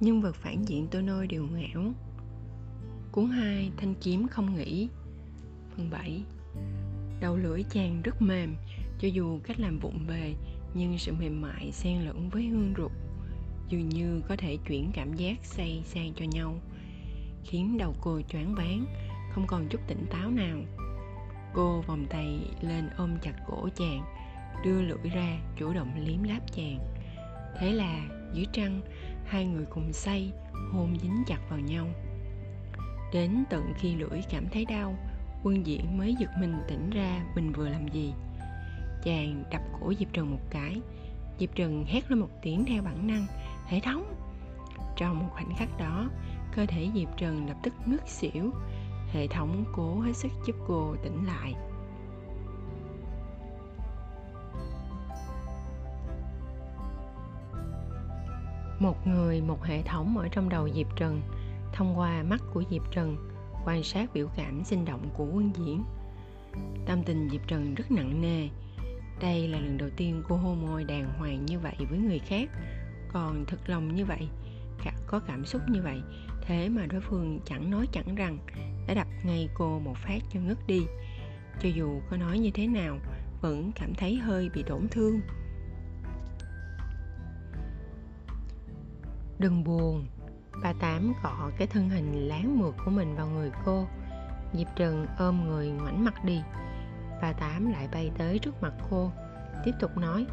nhân vật phản diện tôi nôi đều ngẽo. Cuốn 2 thanh kiếm không nghĩ phần 7 đầu lưỡi chàng rất mềm, cho dù cách làm vụng về nhưng sự mềm mại xen lẫn với hương rượu, dường như có thể chuyển cảm giác say sang cho nhau, khiến đầu cô choáng váng, không còn chút tỉnh táo nào. Cô vòng tay lên ôm chặt cổ chàng đưa lưỡi ra chủ động liếm láp chàng. Thế là, dưới trăng, hai người cùng say, hôn dính chặt vào nhau. Đến tận khi lưỡi cảm thấy đau, quân diễn mới giật mình tỉnh ra mình vừa làm gì. Chàng đập cổ diệp trần một cái. Diệp trần hét lên một tiếng theo bản năng hệ thống trong một khoảnh khắc đó, cơ thể diệp trần lập tức ngất xỉu. Hệ thống cố hết sức giúp cô tỉnh lại. Một người, một hệ thống ở trong đầu diệp trần, thông qua mắt của diệp trần, quan sát biểu cảm sinh động của quân diễn. Tâm tình diệp trần rất nặng nề. Đây là lần đầu tiên cô hôn môi đàng hoàng như vậy với người khác. Còn thật lòng như vậy, cả, có cảm xúc như vậy, thế mà đối phương chẳng nói chẳng rằng, đã đập ngay cô một phát cho ngất đi. Cho dù có nói như thế nào, vẫn cảm thấy hơi bị tổn thương. Đừng buồn. Bà tám gọ cái thân hình láng mượt của mình vào người cô. Diệp trần ôm người ngoảnh mặt đi. Bà tám lại bay tới trước mặt cô, tiếp tục nói,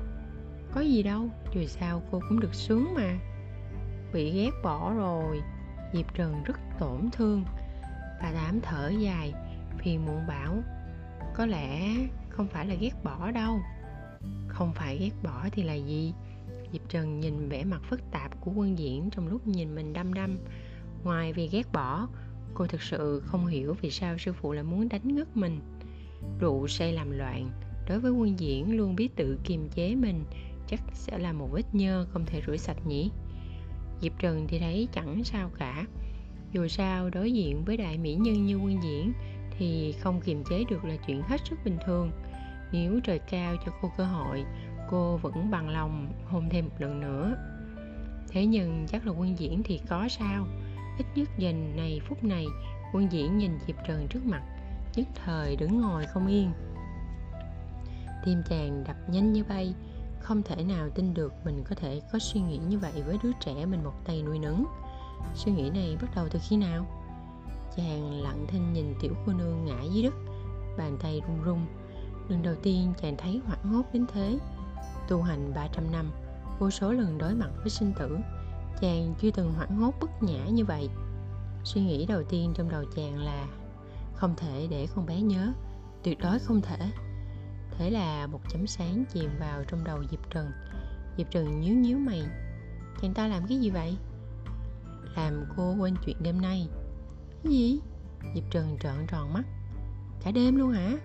có gì đâu, dù sao cô cũng được sướng mà. Bị ghét bỏ rồi. Diệp trần rất tổn thương. Bà tám thở dài phiền muộn bảo, có lẽ không phải là ghét bỏ đâu. Không phải ghét bỏ thì là gì? Diệp trần nhìn vẻ mặt phức tạp của quân diễn trong lúc nhìn mình đăm đăm. Ngoài vì ghét bỏ, cô thực sự không hiểu vì sao sư phụ lại muốn đánh ngất mình. Rượu say làm loạn, đối với quân diễn luôn biết tự kiềm chế mình, chắc sẽ là một vết nhơ không thể rửa sạch nhỉ. Diệp trần thì thấy chẳng sao cả. Dù sao, đối diện với đại mỹ nhân như quân diễn thì không kiềm chế được là chuyện hết sức bình thường. Nếu trời cao cho cô cơ hội cô vẫn bằng lòng hôn thêm một lần nữa. Thế nhưng chắc là quân diễn thì có sao. Ít nhất giờ này, phút này, quân diễn nhìn diệp trần trước mặt, nhất thời đứng ngồi không yên. Tim chàng đập nhanh như bay, không thể nào tin được mình có thể có suy nghĩ như vậy với đứa trẻ mình một tay nuôi nấng. Suy nghĩ này bắt đầu từ khi nào? Chàng lặng thinh nhìn tiểu cô nương ngã dưới đất, bàn tay run run. Lần đầu tiên chàng thấy hoảng hốt đến thế tu hành 300 năm, vô số lần đối mặt với sinh tử. Chàng chưa từng hoảng hốt, bất nhã như vậy. Suy nghĩ đầu tiên trong đầu chàng là, không thể để con bé nhớ, tuyệt đối không thể. Thế là một chấm sáng chìm vào trong đầu diệp trần. Diệp trần nhíu nhíu mày. Chàng ta làm cái gì vậy? Làm cô quên chuyện đêm nay. Cái gì? Diệp trần trợn tròn mắt. Cả đêm luôn hả?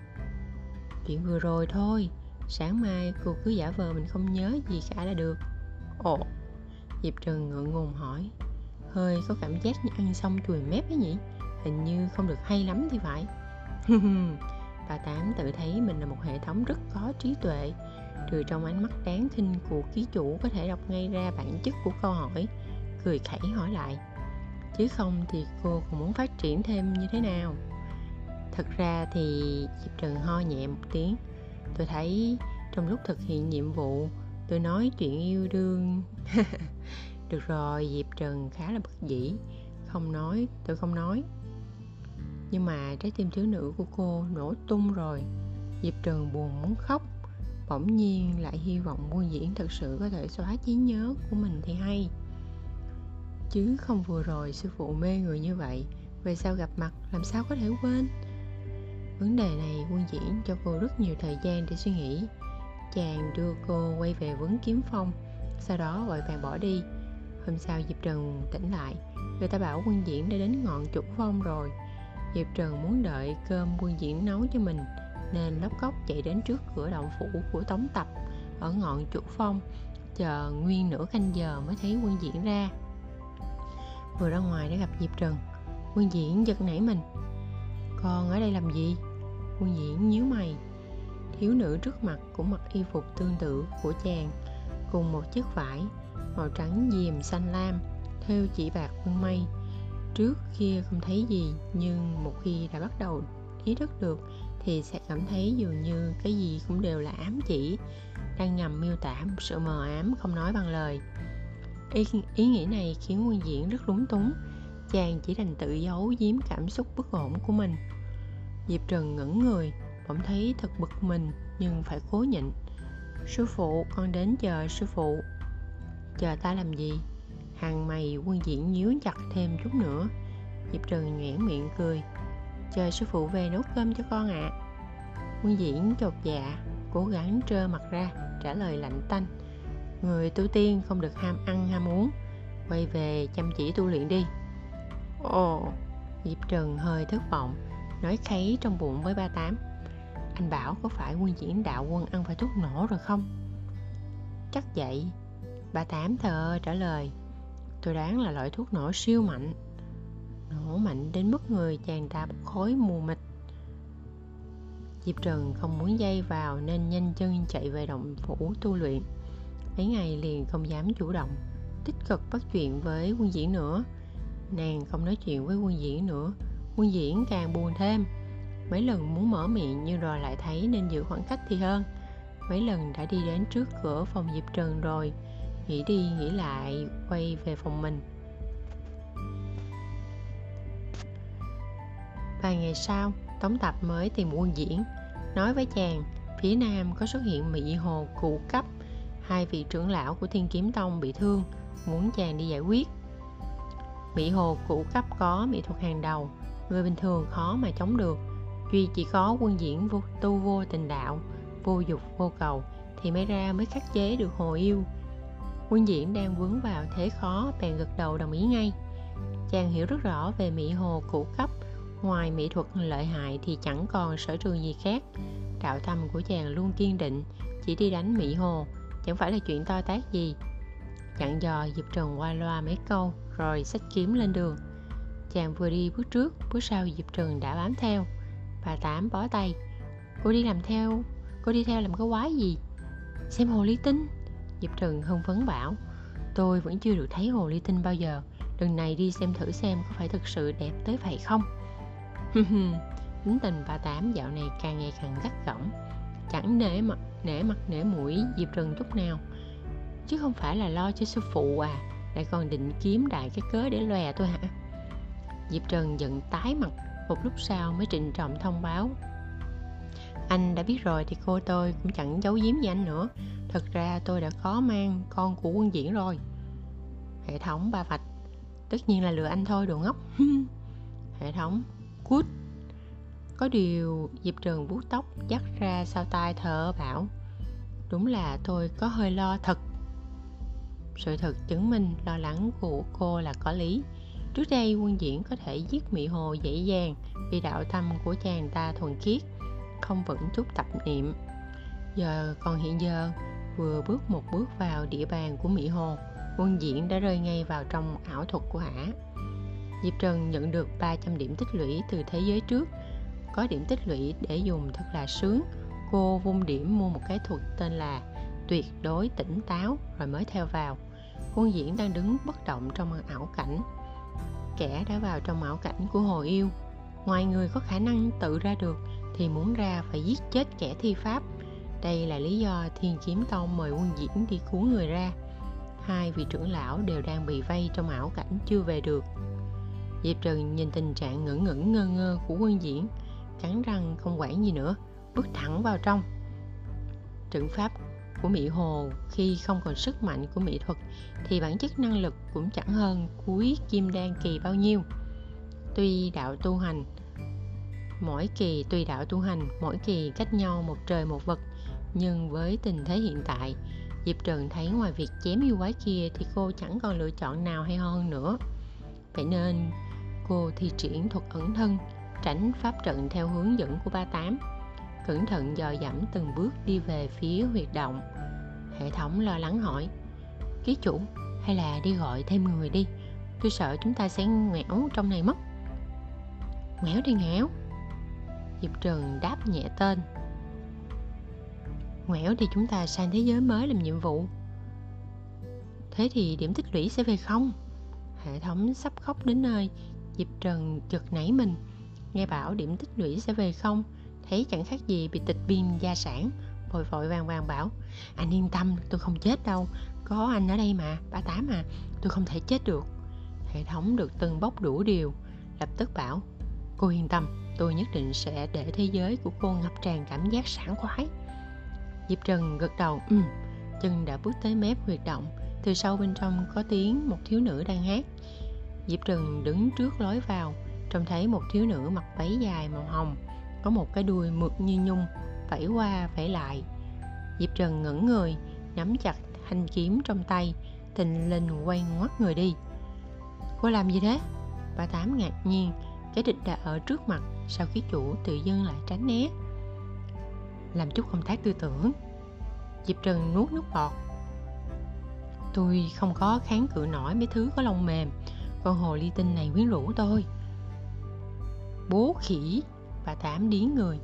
Chuyện vừa rồi thôi sáng mai cô cứ giả vờ mình không nhớ gì cả là được. Ồ. Diệp trần ngượng ngùng hỏi hơi có cảm giác như ăn xong chùi mép ấy nhỉ? Hình như không được hay lắm thì phải. Bà tám tự thấy mình là một hệ thống rất có trí tuệ trừ trong ánh mắt đáng khinh của ký chủ có thể đọc ngay ra bản chất của câu hỏi cười khẩy hỏi lại chứ không thì cô còn muốn phát triển thêm như thế nào? Thật ra thì diệp trần ho nhẹ một tiếng tôi thấy trong lúc thực hiện nhiệm vụ, tôi nói chuyện yêu đương. Được rồi, diệp trần khá là bất dĩ. Không nói, tôi không nói. Nhưng mà trái tim thiếu nữ của cô nổ tung rồi. Diệp trần buồn muốn khóc. Bỗng nhiên lại hy vọng vua diễn thật sự có thể xóa trí nhớ của mình thì hay. Chứ không vừa rồi sư phụ mê người như vậy, về sau gặp mặt, làm sao có thể quên? Vấn đề này quân diễn cho cô rất nhiều thời gian để suy nghĩ. Chàng đưa cô quay về vấn kiếm phong, sau đó vội vàng bỏ đi. Hôm sau diệp trần tỉnh lại, người ta bảo quân diễn đã đến ngọn chủ phong rồi. Diệp trần muốn đợi cơm quân diễn nấu cho mình, nên lóc cốc chạy đến trước cửa động phủ của tống tập ở ngọn chủ phong, chờ nguyên nửa canh giờ mới thấy quân diễn ra. Vừa ra ngoài để gặp diệp trần, quân diễn giật nảy mình. Con ở đây làm gì? Quân diễn nhíu mày. Thiếu nữ trước mặt cũng mặc y phục tương tự của chàng cùng một chiếc vải màu trắng diềm xanh lam theo chỉ bạc quân mây. Trước kia không thấy gì nhưng một khi đã bắt đầu ý thức được thì sẽ cảm thấy dường như cái gì cũng đều là ám chỉ đang ngầm miêu tả một sự mờ ám không nói bằng lời. Ý, ý nghĩ này khiến quân diễn rất lúng túng. Chàng chỉ đành tự giấu giếm cảm xúc bất ổn của mình diệp trần ngẩn người, bỗng thấy thật bực mình nhưng phải cố nhịn. Sư phụ, con đến chờ sư phụ. Chờ ta làm gì? Hàng mày quân diễn nhíu chặt thêm chút nữa. Diệp trần nhoẻn miệng cười. Chờ sư phụ về nấu cơm cho con ạ. À. quân diễn chột dạ cố gắng trơ mặt ra, trả lời lạnh tanh. Người tu tiên không được ham ăn ham uống, quay về chăm chỉ tu luyện đi. Ồ. Diệp trần hơi thất vọng nói kháy trong bụng với ba tám. Anh bảo có phải quân diễn đạo quân ăn phải thuốc nổ rồi không? Chắc vậy. Ba tám thờ trả lời. Tôi đoán là loại thuốc nổ siêu mạnh. Nổ mạnh đến mức người chàng ta bốc khói mù mịt. Diệp trần không muốn dây vào nên nhanh chân chạy về động phủ tu luyện. Mấy ngày liền không dám chủ động, tích cực bắt chuyện với quân diễn nữa. Nàng không nói chuyện với quân diễn nữa quân diễn càng buồn thêm. Mấy lần muốn mở miệng nhưng rồi lại thấy nên giữ khoảng cách thì hơn. Mấy lần đã đi đến trước cửa phòng diệp trần rồi, nghĩ đi nghĩ lại, quay về phòng mình. Vài ngày sau, tống tập mới tìm quân diễn, nói với chàng, phía nam có xuất hiện mỹ hồ cụ cấp. Hai vị trưởng lão của thiên kiếm tông bị thương, muốn chàng đi giải quyết. Mỹ hồ cụ cấp có mỹ thuật hàng đầu người bình thường khó mà chống được. Duy chỉ có quân diễn vô, tu vô tình đạo vô dục vô cầu thì mới ra mới khắc chế được hồ yêu. Quân diễn đang vướng vào thế khó bèn gật đầu đồng ý ngay. Chàng hiểu rất rõ về mỹ hồ cũ cấp. Ngoài mỹ thuật lợi hại thì chẳng còn sở trường gì khác. Đạo tâm của chàng luôn kiên định chỉ đi đánh mỹ hồ chẳng phải là chuyện to tát gì. Dặn dò diệp trần qua loa mấy câu rồi xách kiếm lên đường chàng vừa đi bước trước, bước sau diệp trần đã bám theo. Bà tám bó tay. Cô đi làm theo, cô đi theo làm cái quái gì? Xem hồ ly tinh. Diệp trần hưng phấn bảo. Tôi vẫn chưa được thấy hồ ly tinh bao giờ. Lần này đi xem thử xem có phải thực sự đẹp tới vậy không? Tính tình bà tám dạo này càng ngày càng gắt gỏng. Chẳng nể mặt nể mặt nể mũi diệp trần chút nào. Chứ không phải là lo cho sư phụ à lại còn định kiếm đại cái cớ để lòe tôi hả? Diệp trần giận tái mặt, một lúc sau mới trịnh trọng thông báo. Anh đã biết rồi thì cô tôi cũng chẳng giấu giếm gì anh nữa. Thật ra tôi đã có mang con của quân diễn rồi. Hệ thống ba vạch, tất nhiên là lừa anh thôi, đồ ngốc. Hệ thống, cút. Có điều diệp trần vuốt tóc, dắt ra sau tai thở bảo, đúng là tôi có hơi lo thật. Sự thật chứng minh lo lắng của cô là có lý trước đây quân diễn có thể giết mỹ hồ dễ dàng vì đạo tâm của chàng ta thuần khiết, không vững chút tập niệm. Giờ, còn hiện giờ, vừa bước một bước vào địa bàn của mỹ hồ, quân diễn đã rơi ngay vào trong ảo thuật của ả diệp trần nhận được 300 điểm tích lũy từ thế giới trước. Có điểm tích lũy để dùng thật là sướng. Cô vung điểm mua một cái thuật tên là tuyệt đối tỉnh táo rồi mới theo vào. Quân diễn đang đứng bất động trong ảo cảnh kẻ đã vào trong ảo cảnh của hồ yêu. Ngoài người có khả năng tự ra được thì muốn ra phải giết chết kẻ thi pháp. Đây là lý do thiên kiếm tông mời quân diễn đi cứu người ra. Hai vị trưởng lão đều đang bị vây trong ảo cảnh chưa về được. Diệp trần nhìn tình trạng ngẩn ngẩn ngơ ngơ của quân diễn, cắn răng không quản gì nữa, bước thẳng vào trong. Trận pháp của mỹ hồ khi không còn sức mạnh của mỹ thuật thì bản chất năng lực cũng chẳng hơn cuối kim đan kỳ bao nhiêu. Tuy đạo tu hành, mỗi kỳ tùy đạo tu hành, mỗi kỳ cách nhau một trời một vực, nhưng với tình thế hiện tại, diệp trần thấy ngoài việc chém yêu quái kia thì cô chẳng còn lựa chọn nào hay hơn nữa. Vậy nên cô thi triển thuật ẩn thân, tránh pháp trận theo hướng dẫn của ba tám cẩn thận dò dẫm từng bước đi về phía huyệt động. Hệ thống lo lắng hỏi, ký chủ, hay là đi gọi thêm người đi? Tôi sợ chúng ta sẽ ngẽo trong này mất. Ngẽo đi ngẽo. Diệp trần đáp nhẹ tên ngoẻo thì chúng ta sang thế giới mới làm nhiệm vụ. Thế thì điểm tích lũy sẽ về không? Hệ thống sắp khóc đến nơi, diệp trần chợt nảy mình, nghe bảo điểm tích lũy sẽ về không? Thấy chẳng khác gì bị tịch biên gia sản. Vội vội vàng vàng bảo, anh yên tâm, tôi không chết đâu. Có anh ở đây mà, ba tám à tôi không thể chết được. Hệ thống được từng bốc đủ điều, lập tức bảo, cô yên tâm, tôi nhất định sẽ để thế giới của cô ngập tràn cảm giác sảng khoái. Diệp trần gật đầu ừ chân đã bước tới mép huyệt động, từ sâu bên trong có tiếng một thiếu nữ đang hát. Diệp trần đứng trước lối vào, trông thấy một thiếu nữ mặc váy dài màu hồng có một cái đuôi mượt như nhung, vẫy qua vẫy lại. Diệp trần ngẩng người, nắm chặt thanh kiếm trong tay, thình lình quay ngoắt người đi. Cô làm gì thế? Bà tám ngạc nhiên cái địch đã ở trước mặt sao khí chủ tự dưng lại tránh né. Làm chút công tác tư tưởng. Diệp trần nuốt nước bọt. Tôi không có kháng cự nổi mấy thứ có lông mềm, con hồ ly tinh này quyến rũ tôi. Bố khỉ! Bà tám điến người.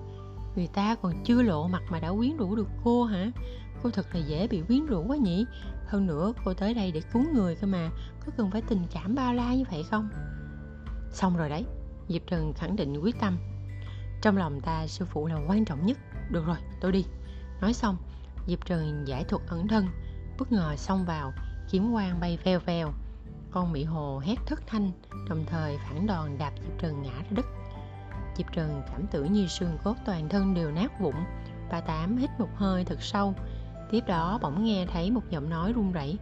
Người ta còn chưa lộ mặt mà đã quyến rũ được cô hả? Cô thật là dễ bị quyến rũ quá nhỉ? Hơn nữa, cô tới đây để cứu người cơ mà, có cần phải tình cảm bao la như vậy không? Xong rồi đấy, diệp trần khẳng định quyết tâm. Trong lòng ta, sư phụ là quan trọng nhất. Được rồi, tôi đi. Nói xong, diệp trần giải thuật ẩn thân. Bất ngờ xông vào, kiếm quang bay veo veo. Con mỹ hồ hét thất thanh, đồng thời phản đòn đạp diệp trần ngã ra đất diệp trần cảm tưởng như xương cốt toàn thân đều nát vụn, bà tám hít một hơi thật sâu. Tiếp đó bỗng nghe thấy một giọng nói run rẩy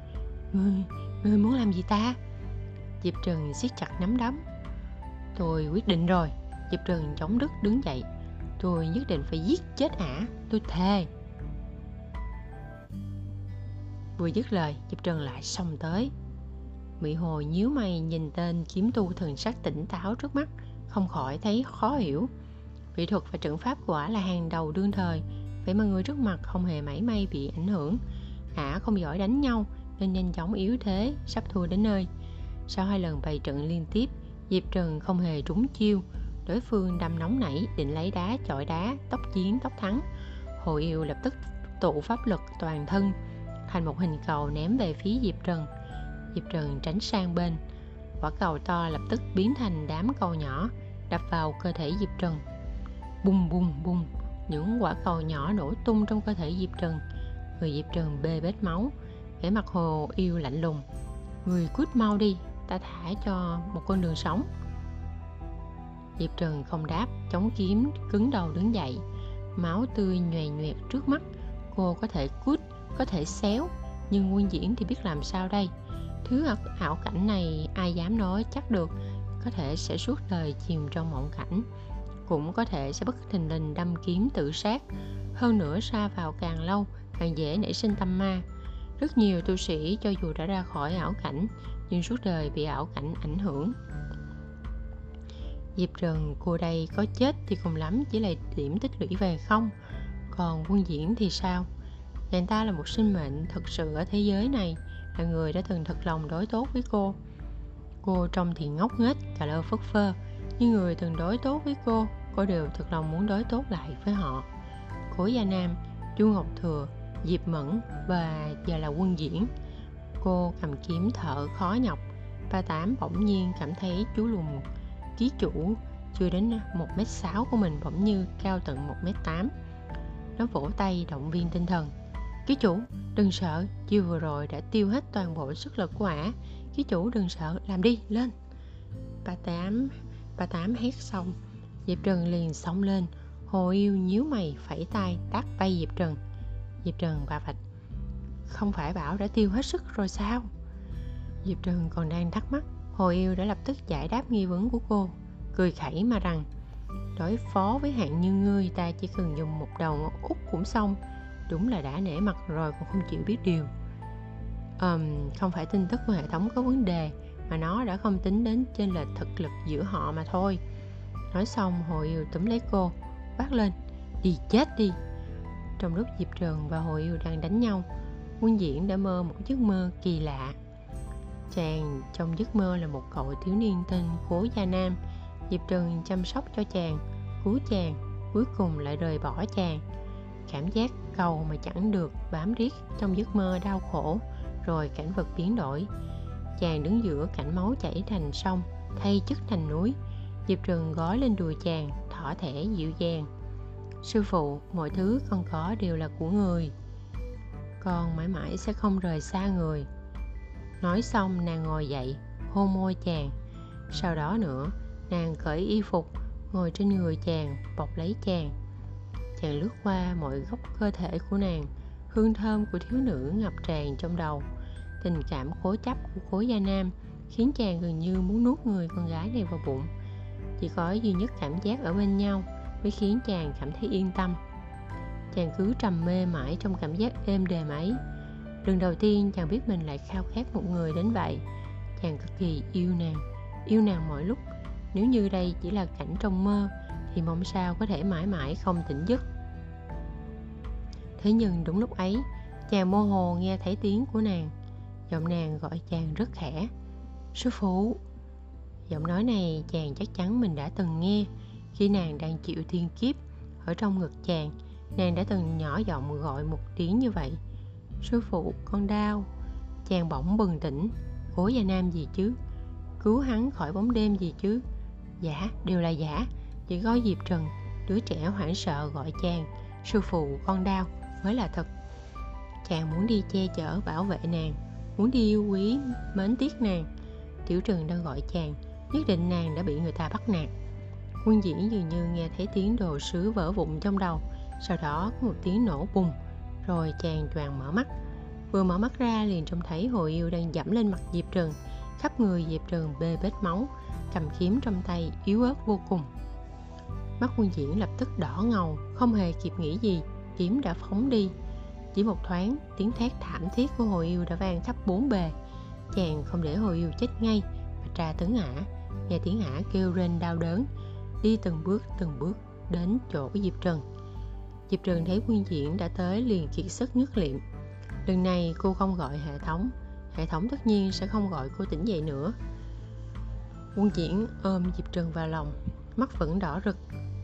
ngươi ngươi muốn làm gì ta? Diệp trần siết chặt nắm đấm. Tôi quyết định rồi. Diệp trần chống đứt đứng dậy. Tôi nhất định phải giết chết ả, tôi thề. Vừa dứt lời diệp trần lại xông tới. Mỹ hồ nhíu mày nhìn tên kiếm tu thần sắc tỉnh táo trước mắt không khỏi thấy khó hiểu. Vị thuật và trận pháp của ả là hàng đầu đương thời, Vậy mà người trước mặt không hề mảy may bị ảnh hưởng. Ả không giỏi đánh nhau, Nên nhanh chóng yếu thế, Sắp thua đến nơi. Sau hai lần bày trận liên tiếp, Diệp Trần không hề trúng chiêu. Đối phương đâm nóng nảy, định lấy đá, chọi đá, Tốc chiến, tốc thắng. Hồ yêu lập tức tụ pháp lực toàn thân, Thành một hình cầu ném về phía Diệp Trần. Diệp Trần tránh sang bên quả cầu to lập tức biến thành đám cầu nhỏ đập vào cơ thể Diệp Trần. Bùng bùng bùng, những quả cầu nhỏ nổ tung trong cơ thể Diệp Trần. Người Diệp Trần bê bết máu, vẻ mặt hồ yêu lạnh lùng. Người cút mau đi, ta thả cho một con đường sống. Diệp Trần không đáp, chống kiếm, cứng đầu đứng dậy. Máu tươi nhòe nhoẹt trước mắt. Cô có thể cút, có thể xéo, nhưng Nguyên Diễn thì biết làm sao đây? Thứ ảo cảnh này ai dám nói chắc được, có thể sẽ suốt đời chìm trong mộng cảnh, cũng có thể sẽ bất thình lình đâm kiếm tự sát. Hơn nữa xa vào càng lâu, càng dễ nảy sinh tâm ma. Rất nhiều tu sĩ cho dù đã ra khỏi ảo cảnh, nhưng suốt đời bị ảo cảnh ảnh hưởng. Diệp Trần, cô đây có chết thì cùng lắm chỉ là điểm tích lũy về không? Còn quân diễn thì sao? Nàng ta là một sinh mệnh thật sự ở thế giới này là người đã từng thật lòng đối tốt với cô. Cô trông thì ngốc nghếch cà lơ phất phơ, nhưng người từng đối tốt với cô cô đều thật lòng muốn đối tốt lại với họ. Cố gia nam chu ngọc thừa, diệp mẫn và giờ là quân diễn. Cô cầm kiếm thở khó nhọc, ba tám bỗng nhiên cảm thấy chú lùn. Ký chủ chưa đến một m sáu của mình bỗng như cao tận một m tám. Nó vỗ tay động viên tinh thần. Ký chủ, đừng sợ, chiều vừa rồi đã tiêu hết toàn bộ sức lực của ả. Ký chủ đừng sợ, làm đi, lên. Bà Tám, bà Tám hét xong, Diệp Trần liền xông lên, Hồ yêu nhíu mày phẩy tay tát bay Diệp Trần. Diệp Trần bà vạch, không phải bảo đã tiêu hết sức rồi sao? Diệp Trần còn đang thắc mắc, Hồ yêu đã lập tức giải đáp nghi vấn của cô, cười khẩy mà rằng, đối phó với hạng như ngươi ta chỉ cần dùng một đầu út cũng xong đúng là đã nể mặt rồi còn không chịu biết điều. Um, không phải tin tức của hệ thống có vấn đề mà nó đã không tính đến trên lệch thực lực giữa họ mà thôi. Nói xong hội yêu túm lấy cô quát lên đi chết đi. Trong lúc diệp trường và hội yêu đang đánh nhau nguyên diễn đã mơ một giấc mơ kỳ lạ. Chàng trong giấc mơ là một cậu thiếu niên tên cố gia nam. Diệp trường chăm sóc cho chàng cứu chàng cuối cùng lại rời bỏ chàng. Cảm giác cầu mà chẳng được bám riết trong giấc mơ đau khổ, rồi cảnh vật biến đổi. Chàng đứng giữa cảnh máu chảy thành sông, thay chức thành núi diệp trừng gói lên đùi chàng, thỏ thẻ dịu dàng. Sư phụ, mọi thứ con có đều là của người, con mãi mãi sẽ không rời xa người. Nói xong, nàng ngồi dậy, hôn môi chàng. Sau đó nữa, nàng cởi y phục, ngồi trên người chàng, bọc lấy chàng chàng lướt qua mọi góc cơ thể của nàng, hương thơm của thiếu nữ ngập tràn trong đầu. Tình cảm cố chấp của cố gia nam khiến chàng gần như muốn nuốt người con gái này vào bụng. Chỉ có duy nhất cảm giác ở bên nhau mới khiến chàng cảm thấy yên tâm. Chàng cứ trầm mê mãi trong cảm giác êm đềm ấy. Lần đầu tiên chàng biết mình lại khao khát một người đến vậy. Chàng cực kỳ yêu nàng yêu nàng mọi lúc. Nếu như đây chỉ là cảnh trong mơ, thì mong sao có thể mãi mãi không tỉnh giấc thế nhưng đúng lúc ấy, chàng mơ hồ nghe thấy tiếng của nàng. Giọng nàng gọi chàng rất khẽ. Sư phụ. Giọng nói này chàng chắc chắn mình đã từng nghe. Khi nàng đang chịu thiên kiếp ở trong ngực chàng, nàng đã từng nhỏ giọng gọi một tiếng như vậy. Sư phụ, con đau. Chàng bỗng bừng tỉnh. Cố gia nam gì chứ? Cứu hắn khỏi bóng đêm gì chứ? Giả đều là giả. Chỉ có diệp trần, đứa trẻ hoảng sợ gọi chàng, sư phụ, con đau mới là thật. Chàng muốn đi che chở, bảo vệ nàng, muốn đi yêu quý, mến tiếc nàng. Tiểu trừng đang gọi chàng, nhất định nàng đã bị người ta bắt nạt. Quân diễn dường như nghe thấy tiếng đồ sứ vỡ vụn trong đầu. Sau đó có một tiếng nổ bùng, rồi chàng choàng mở mắt. Vừa mở mắt ra liền trông thấy hồ yêu đang dẫm lên mặt diệp trừng. Khắp người diệp trừng bê bết máu, cầm kiếm trong tay, yếu ớt vô cùng. Mắt quân diễn lập tức đỏ ngầu, không hề kịp nghĩ gì kiếm đã phóng đi. Chỉ một thoáng, tiếng thét thảm thiết của hồ yêu đã vang khắp bốn bề. Chàng không để hồ yêu chết ngay, mà tra tấn ả. Nghe tiếng ả kêu rên đau đớn, đi từng bước từng bước đến chỗ diệp trần. Diệp trần thấy nguyên diễn đã tới liền kiệt sức ngất liệm. Lần này cô không gọi hệ thống hệ thống tất nhiên sẽ không gọi cô tỉnh dậy nữa. Quân diễn ôm diệp trần vào lòng, mắt vẫn đỏ rực.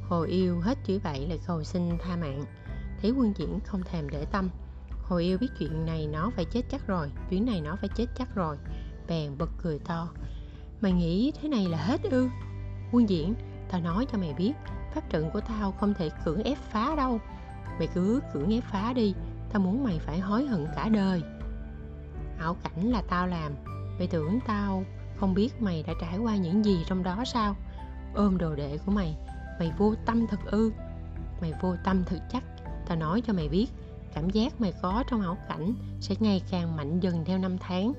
Hồ yêu hết chửi bậy lại cầu xin tha mạng thấy quân diễn không thèm để tâm. Hồi yêu biết chuyện này nó phải chết chắc rồi chuyến này nó phải chết chắc rồi. Bèn bật cười to. Mày nghĩ thế này là hết ư? Quân diễn, tao nói cho mày biết, pháp trận của tao không thể cưỡng ép phá đâu. Mày cứ cưỡng ép phá đi, tao muốn mày phải hối hận cả đời. Ảo cảnh là tao làm. Mày tưởng tao không biết mày đã trải qua những gì trong đó sao? Ôm đồ đệ của mày mày vô tâm thật ư? Mày vô tâm thực chắc tao nói cho mày biết, cảm giác mày có trong ảo cảnh sẽ ngày càng mạnh dần theo năm tháng.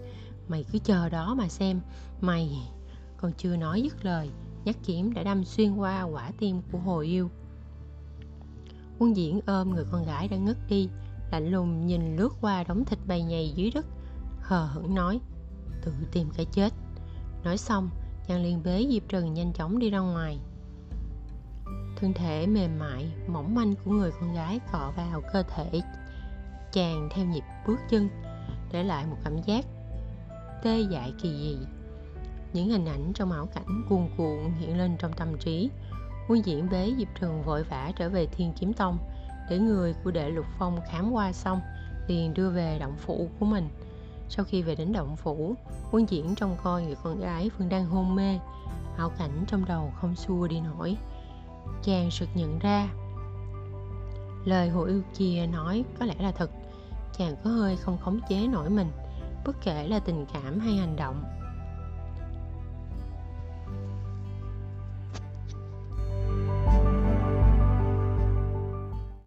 Mày cứ chờ đó mà xem. Mày còn chưa nói dứt lời nhát kiếm đã đâm xuyên qua quả tim của hồ yêu. Quân diễn ôm người con gái đã ngất đi, lạnh lùng nhìn lướt qua đống thịt bầy nhầy dưới đất, hờ hững nói, tự tìm cái chết. Nói xong, chàng liền bế diệp trần nhanh chóng đi ra ngoài thân thể mềm mại, mỏng manh của người con gái cọ vào cơ thể, chàng theo nhịp bước chân, để lại một cảm giác tê dại kỳ dị. Những hình ảnh trong ảo cảnh cuồn cuộn hiện lên trong tâm trí. Quân diễn bế diệp trường vội vã trở về thiên kiếm tông, để người của đệ lục phong khám qua xong, liền đưa về động phủ của mình. Sau khi về đến động phủ, quân diễn trông coi người con gái vẫn đang hôn mê. Ảo cảnh trong đầu không xua đi nổi chàng sực nhận ra. Lời hồ yêu kia nói có lẽ là thật, chàng có hơi không khống chế nổi mình, bất kể là tình cảm hay hành động.